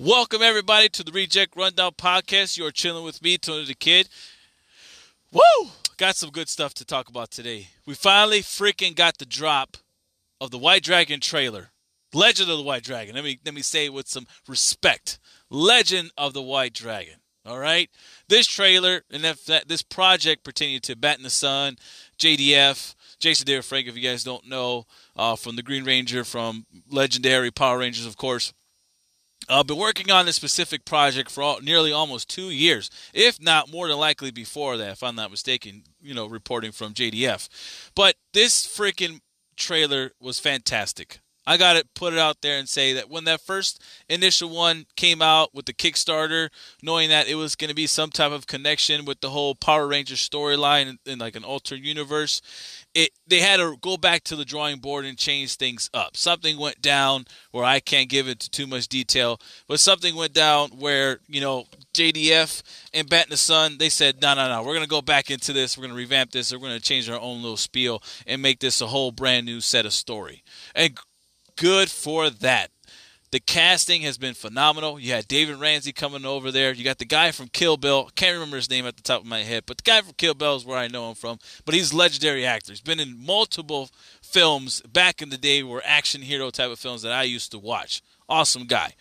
Welcome everybody to the Reject Rundown podcast. You're chilling with me, Tony Da Kid. Woo! Got some good stuff to talk about today. We finally freaking got the drop of the White Dragon trailer. Legend of the White Dragon. Let me let me say it with some respect. Legend of the White Dragon. All right. This trailer and that, this project pertaining to Bat in the Sun, JDF, Jason David Frank, if you guys don't know, uh, from the Green Ranger, from legendary Power Rangers, of course. I've been working on this specific project for all, nearly almost two years, if not more than likely before that, if I'm not mistaken, you know, reporting from JDF. But this freaking trailer was fantastic. I got to put it out there and say that when that first initial one came out with the Kickstarter, knowing that it was going to be some type of connection with the whole Power Ranger storyline in, like an alternate universe, it they had to go back to the drawing board and change things up. Something went down where I can't give it too much detail, but something went down where you know JDF and Bat in the Sun they said no no no we're gonna go back into this we're gonna revamp this we're gonna change our own little spiel and make this a whole brand new set of story and good for that. The casting has been phenomenal. You had David Ramsey coming over there. You got the guy from Kill Bill. Can't remember his name at the top of my head, but the guy from Kill Bill is where I know him from. But he's a legendary actor. He's been in multiple films back in the day were action hero type of films that I used to watch. Awesome guy.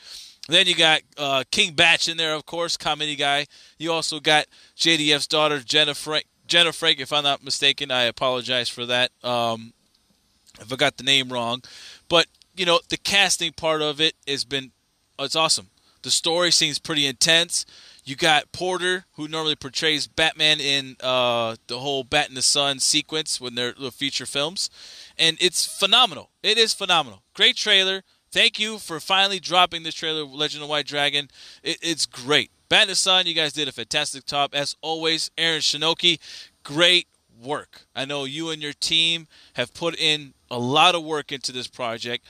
Then you got uh, King Bach in there, of course, comedy guy. You also got JDF's daughter, Jenna Frank. Jenna Frank, if I'm not mistaken, I apologize for that. Um, if I got the name wrong, but you know, the casting part of it has been it's awesome. The story seems pretty intense. You got Porter, who normally portrays Batman in uh, the whole Bat in the Sun sequence when they're the feature films, and it's phenomenal. It is phenomenal. Great trailer. Thank you for finally dropping this trailer, Legend of White Dragon. It, it's great. Bat in the Sun, you guys did a fantastic job as always. Aaron Shinoki, great work. I know you and your team have put in a lot of work into this project.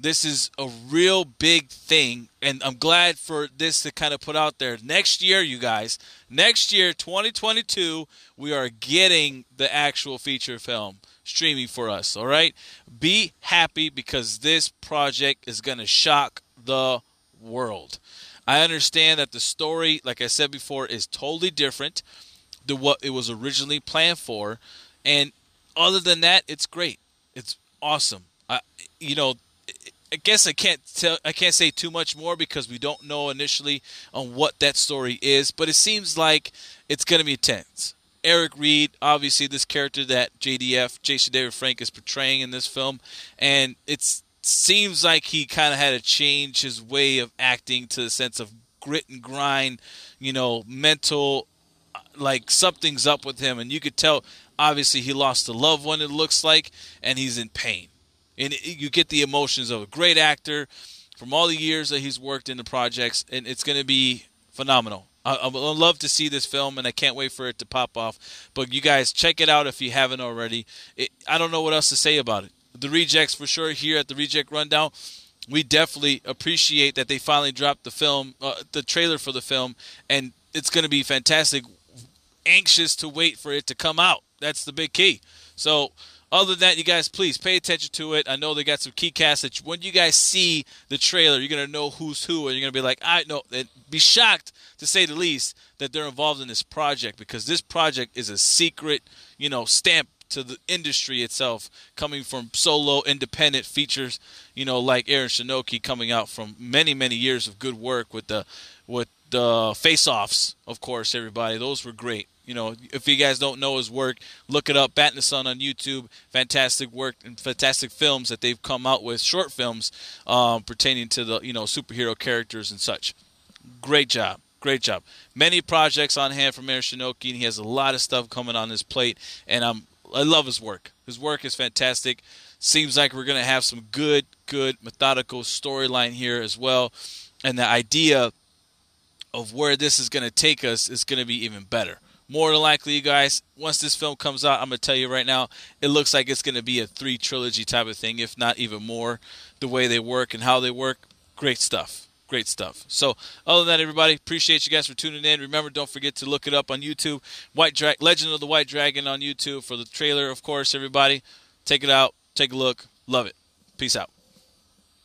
This is a real big thing, and I'm glad for this to kind of put out there. Next year, you guys, next year, 2022, we are getting the actual feature film streaming for us. All right, be happy because this project is going to shock the world. I understand that the story, like I said before, is totally different than what it was originally planned for, and other than that, it's great. It's awesome. I, you know, I guess I can't tell I can't say too much more because we don't know initially on what that story is, but it seems like it's going to be tense. Eric Reed, obviously this character that JDF, Jason David Frank is portraying in this film, and it seems like he kind of had to change his way of acting to the sense of grit and grind, you know, mental uh, like something's up with him and you could tell obviously he lost a loved one it looks like and he's in pain and you get the emotions of a great actor from all the years that he's worked in the projects and it's going to be phenomenal. I, I would love to see this film and i can't wait for it to pop off. But you guys check it out if you haven't already. It, i don't know what else to say about it. The rejects for sure here at the reject rundown we definitely appreciate that they finally dropped the film, uh, the trailer for the film, and it's going to be fantastic. Anxious to wait for it to come out. That's the big key. So, other than that, you guys, please pay attention to it. I know they got some key casts that when you guys see the trailer, you're gonna know who's who, and you're gonna be like, I know, and be shocked to say the least that they're involved in this project because this project is a secret, you know, stamp to the industry itself, coming from solo independent features, you know, like Aaron Shinoki coming out from many many years of good work with the with the face-offs, of course, everybody. Those were great. You know, if you guys don't know his work, look it up. Bat in the Sun on YouTube. Fantastic work and fantastic films that they've come out with, short films um, pertaining to the you know superhero characters and such. Great job. Great job. Many projects on hand from Aaron Shinoki, and he has a lot of stuff coming on his plate. And I'm I love his work. His work is fantastic. Seems like we're gonna have some good, good methodical storyline here as well. And the idea of where this is gonna take us is gonna be even better more than likely, you guys, once this film comes out, I'm going to tell you right now, it looks like it's going to be a three trilogy type of thing, if not even more. The way they work and how they work, great stuff. Great stuff. So, other than that, everybody, appreciate you guys for tuning in. Remember, don't forget to look it up on YouTube. White Dra- Legend of the White Dragon on YouTube for the trailer, of course, everybody. Take it out, take a look, love it. Peace out.